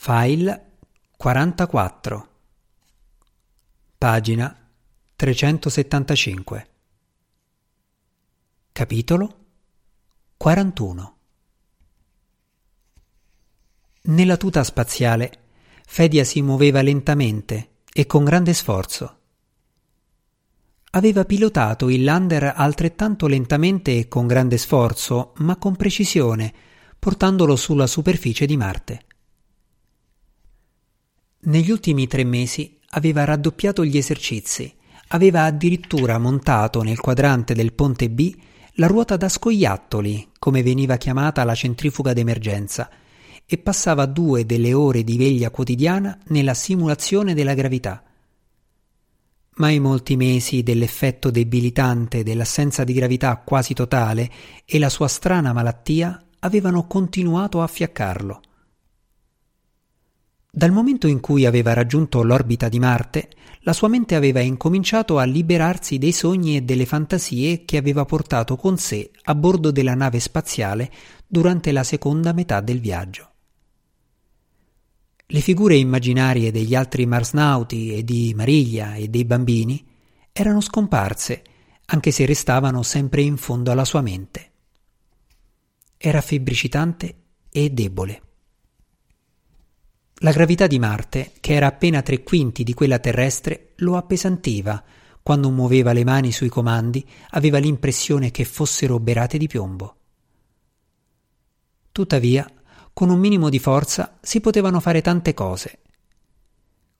File 44 Pagina 375 Capitolo 41 Nella tuta spaziale Fedia si muoveva lentamente e con grande sforzo. Aveva pilotato il lander altrettanto lentamente e con grande sforzo, ma con precisione, portandolo sulla superficie di Marte. Negli ultimi tre mesi aveva raddoppiato gli esercizi, aveva addirittura montato nel quadrante del ponte B la ruota da scoiattoli, come veniva chiamata la centrifuga d'emergenza, e passava due delle ore di veglia quotidiana nella simulazione della gravità. Ma i molti mesi dell'effetto debilitante dell'assenza di gravità quasi totale e la sua strana malattia avevano continuato a fiaccarlo. Dal momento in cui aveva raggiunto l'orbita di Marte, la sua mente aveva incominciato a liberarsi dei sogni e delle fantasie che aveva portato con sé a bordo della nave spaziale durante la seconda metà del viaggio. Le figure immaginarie degli altri marsnauti e di Mariglia e dei bambini erano scomparse, anche se restavano sempre in fondo alla sua mente. Era febbricitante e debole. La gravità di Marte, che era appena tre quinti di quella terrestre, lo appesantiva. Quando muoveva le mani sui comandi, aveva l'impressione che fossero berate di piombo. Tuttavia, con un minimo di forza si potevano fare tante cose.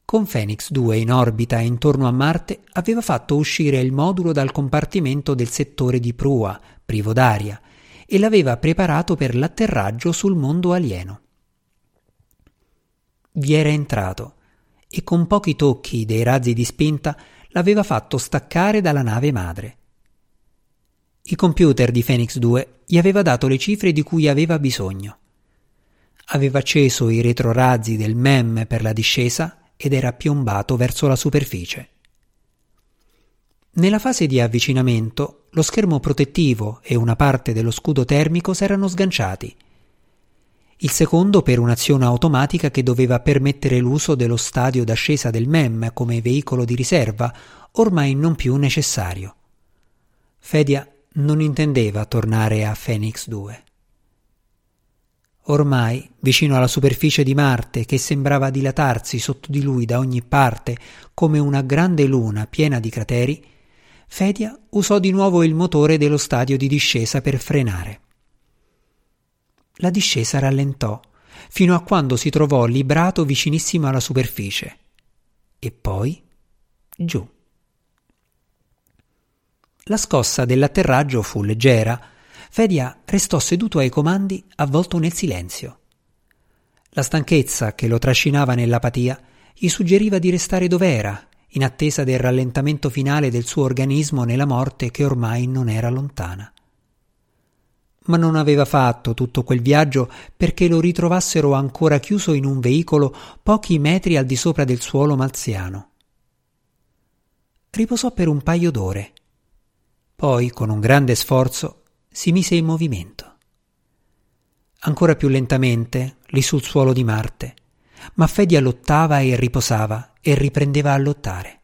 Con Phoenix 2 in orbita intorno a Marte aveva fatto uscire il modulo dal compartimento del settore di prua, privo d'aria, e l'aveva preparato per l'atterraggio sul mondo alieno vi era entrato e con pochi tocchi dei razzi di spinta l'aveva fatto staccare dalla nave madre. Il computer di Phoenix 2 gli aveva dato le cifre di cui aveva bisogno. Aveva acceso i retrorazzi del MEM per la discesa ed era piombato verso la superficie. Nella fase di avvicinamento, lo schermo protettivo e una parte dello scudo termico s'erano sganciati il secondo per un'azione automatica che doveva permettere l'uso dello stadio d'ascesa del MEM come veicolo di riserva, ormai non più necessario. Fedia non intendeva tornare a Phoenix 2. Ormai, vicino alla superficie di Marte, che sembrava dilatarsi sotto di lui da ogni parte come una grande luna piena di crateri, Fedia usò di nuovo il motore dello stadio di discesa per frenare. La discesa rallentò, fino a quando si trovò librato vicinissimo alla superficie. E poi giù. La scossa dell'atterraggio fu leggera. Fedia restò seduto ai comandi, avvolto nel silenzio. La stanchezza che lo trascinava nell'apatia gli suggeriva di restare dov'era, in attesa del rallentamento finale del suo organismo nella morte che ormai non era lontana ma non aveva fatto tutto quel viaggio perché lo ritrovassero ancora chiuso in un veicolo pochi metri al di sopra del suolo malziano. Riposò per un paio d'ore. Poi, con un grande sforzo, si mise in movimento. Ancora più lentamente, lì sul suolo di Marte, ma Fedia lottava e riposava e riprendeva a lottare.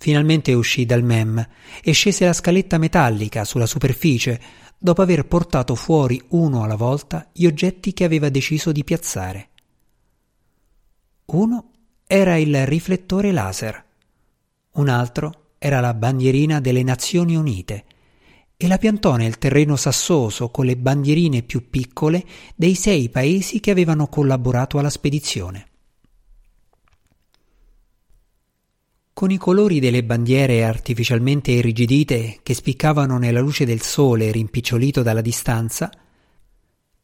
Finalmente uscì dal MEM e scese la scaletta metallica sulla superficie dopo aver portato fuori uno alla volta gli oggetti che aveva deciso di piazzare. Uno era il riflettore laser, un altro era la bandierina delle Nazioni Unite e la piantò nel terreno sassoso con le bandierine più piccole dei sei paesi che avevano collaborato alla spedizione. Con i colori delle bandiere artificialmente irrigidite che spiccavano nella luce del sole rimpicciolito dalla distanza,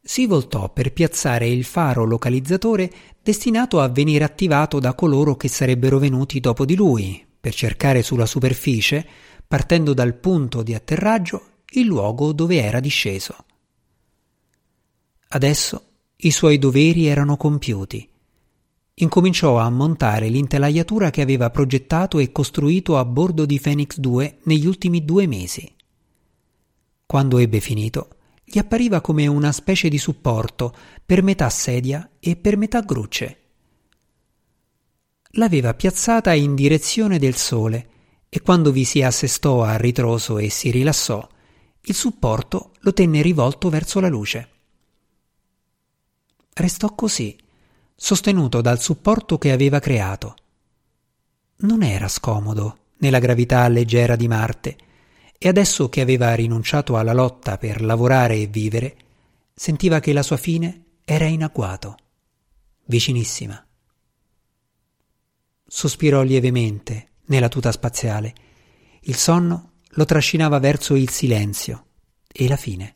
si voltò per piazzare il faro localizzatore destinato a venire attivato da coloro che sarebbero venuti dopo di lui, per cercare sulla superficie, partendo dal punto di atterraggio, il luogo dove era disceso. Adesso i suoi doveri erano compiuti incominciò a montare l'intelaiatura che aveva progettato e costruito a bordo di Phoenix 2 negli ultimi due mesi. Quando ebbe finito, gli appariva come una specie di supporto, per metà sedia e per metà grucce. L'aveva piazzata in direzione del sole e quando vi si assestò a ritroso e si rilassò, il supporto lo tenne rivolto verso la luce. Restò così, sostenuto dal supporto che aveva creato. Non era scomodo nella gravità leggera di Marte, e adesso che aveva rinunciato alla lotta per lavorare e vivere, sentiva che la sua fine era in agguato, vicinissima. Sospirò lievemente nella tuta spaziale. Il sonno lo trascinava verso il silenzio e la fine.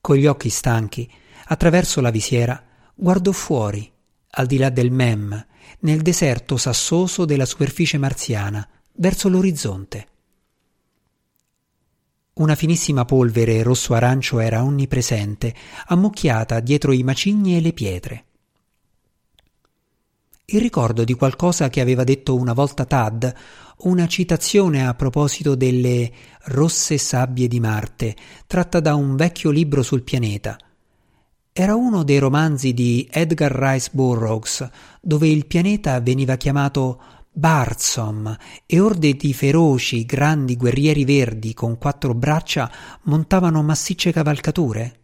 Con gli occhi stanchi, attraverso la visiera, guardò fuori, al di là del Mem, nel deserto sassoso della superficie marziana, verso l'orizzonte. Una finissima polvere rosso-arancio era onnipresente, ammucchiata dietro i macigni e le pietre. Il ricordo di qualcosa che aveva detto una volta Tad, una citazione a proposito delle rosse sabbie di Marte, tratta da un vecchio libro sul pianeta. Era uno dei romanzi di Edgar Rice Burroughs, dove il pianeta veniva chiamato Barsom e orde di feroci, grandi guerrieri verdi con quattro braccia montavano massicce cavalcature?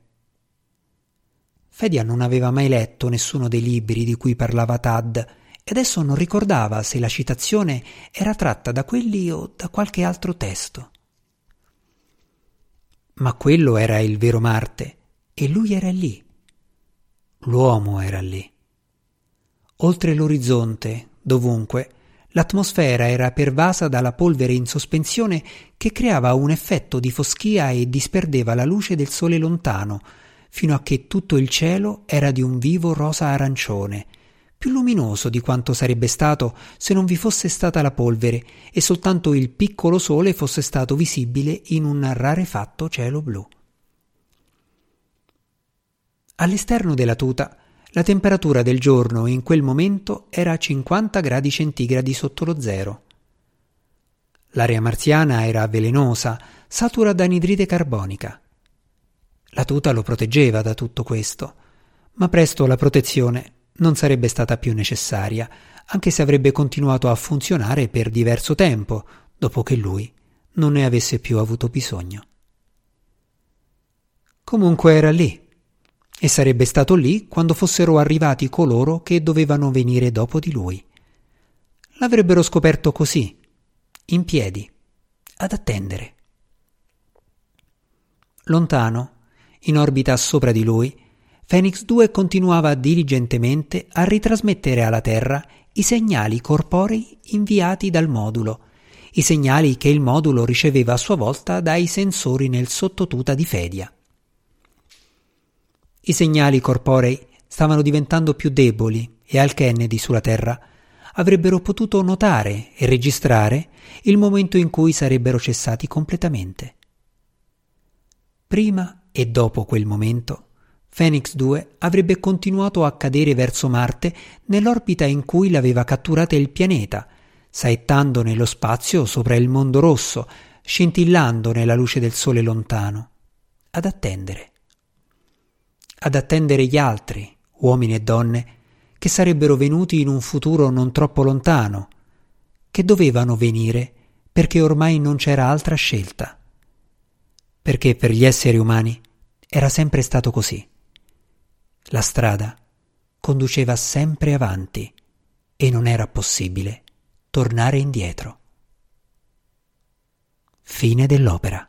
Fedia non aveva mai letto nessuno dei libri di cui parlava Tad e adesso non ricordava se la citazione era tratta da quelli o da qualche altro testo. Ma quello era il vero Marte e lui era lì. L'uomo era lì. Oltre l'orizzonte, dovunque, L'atmosfera era pervasa dalla polvere in sospensione che creava un effetto di foschia e disperdeva la luce del sole lontano, fino a che tutto il cielo era di un vivo rosa arancione, più luminoso di quanto sarebbe stato se non vi fosse stata la polvere e soltanto il piccolo sole fosse stato visibile in un rarefatto cielo blu. All'esterno della tuta la temperatura del giorno in quel momento era a 50 gradi centigradi sotto lo zero. L'aria marziana era velenosa, satura d'anidride carbonica. La tuta lo proteggeva da tutto questo, ma presto la protezione non sarebbe stata più necessaria, anche se avrebbe continuato a funzionare per diverso tempo, dopo che lui non ne avesse più avuto bisogno. Comunque era lì, e sarebbe stato lì quando fossero arrivati coloro che dovevano venire dopo di lui. L'avrebbero scoperto così, in piedi, ad attendere. Lontano, in orbita sopra di lui, Phoenix 2 continuava diligentemente a ritrasmettere alla Terra i segnali corporei inviati dal modulo, i segnali che il modulo riceveva a sua volta dai sensori nel sottotuta di Fedia. I segnali corporei stavano diventando più deboli e al Kennedy sulla Terra. Avrebbero potuto notare e registrare il momento in cui sarebbero cessati completamente. Prima e dopo quel momento, Phoenix 2 avrebbe continuato a cadere verso Marte nell'orbita in cui l'aveva catturata il pianeta, saettando nello spazio sopra il mondo rosso, scintillando nella luce del sole lontano, ad attendere ad attendere gli altri, uomini e donne, che sarebbero venuti in un futuro non troppo lontano, che dovevano venire perché ormai non c'era altra scelta. Perché per gli esseri umani era sempre stato così. La strada conduceva sempre avanti e non era possibile tornare indietro. Fine dell'opera.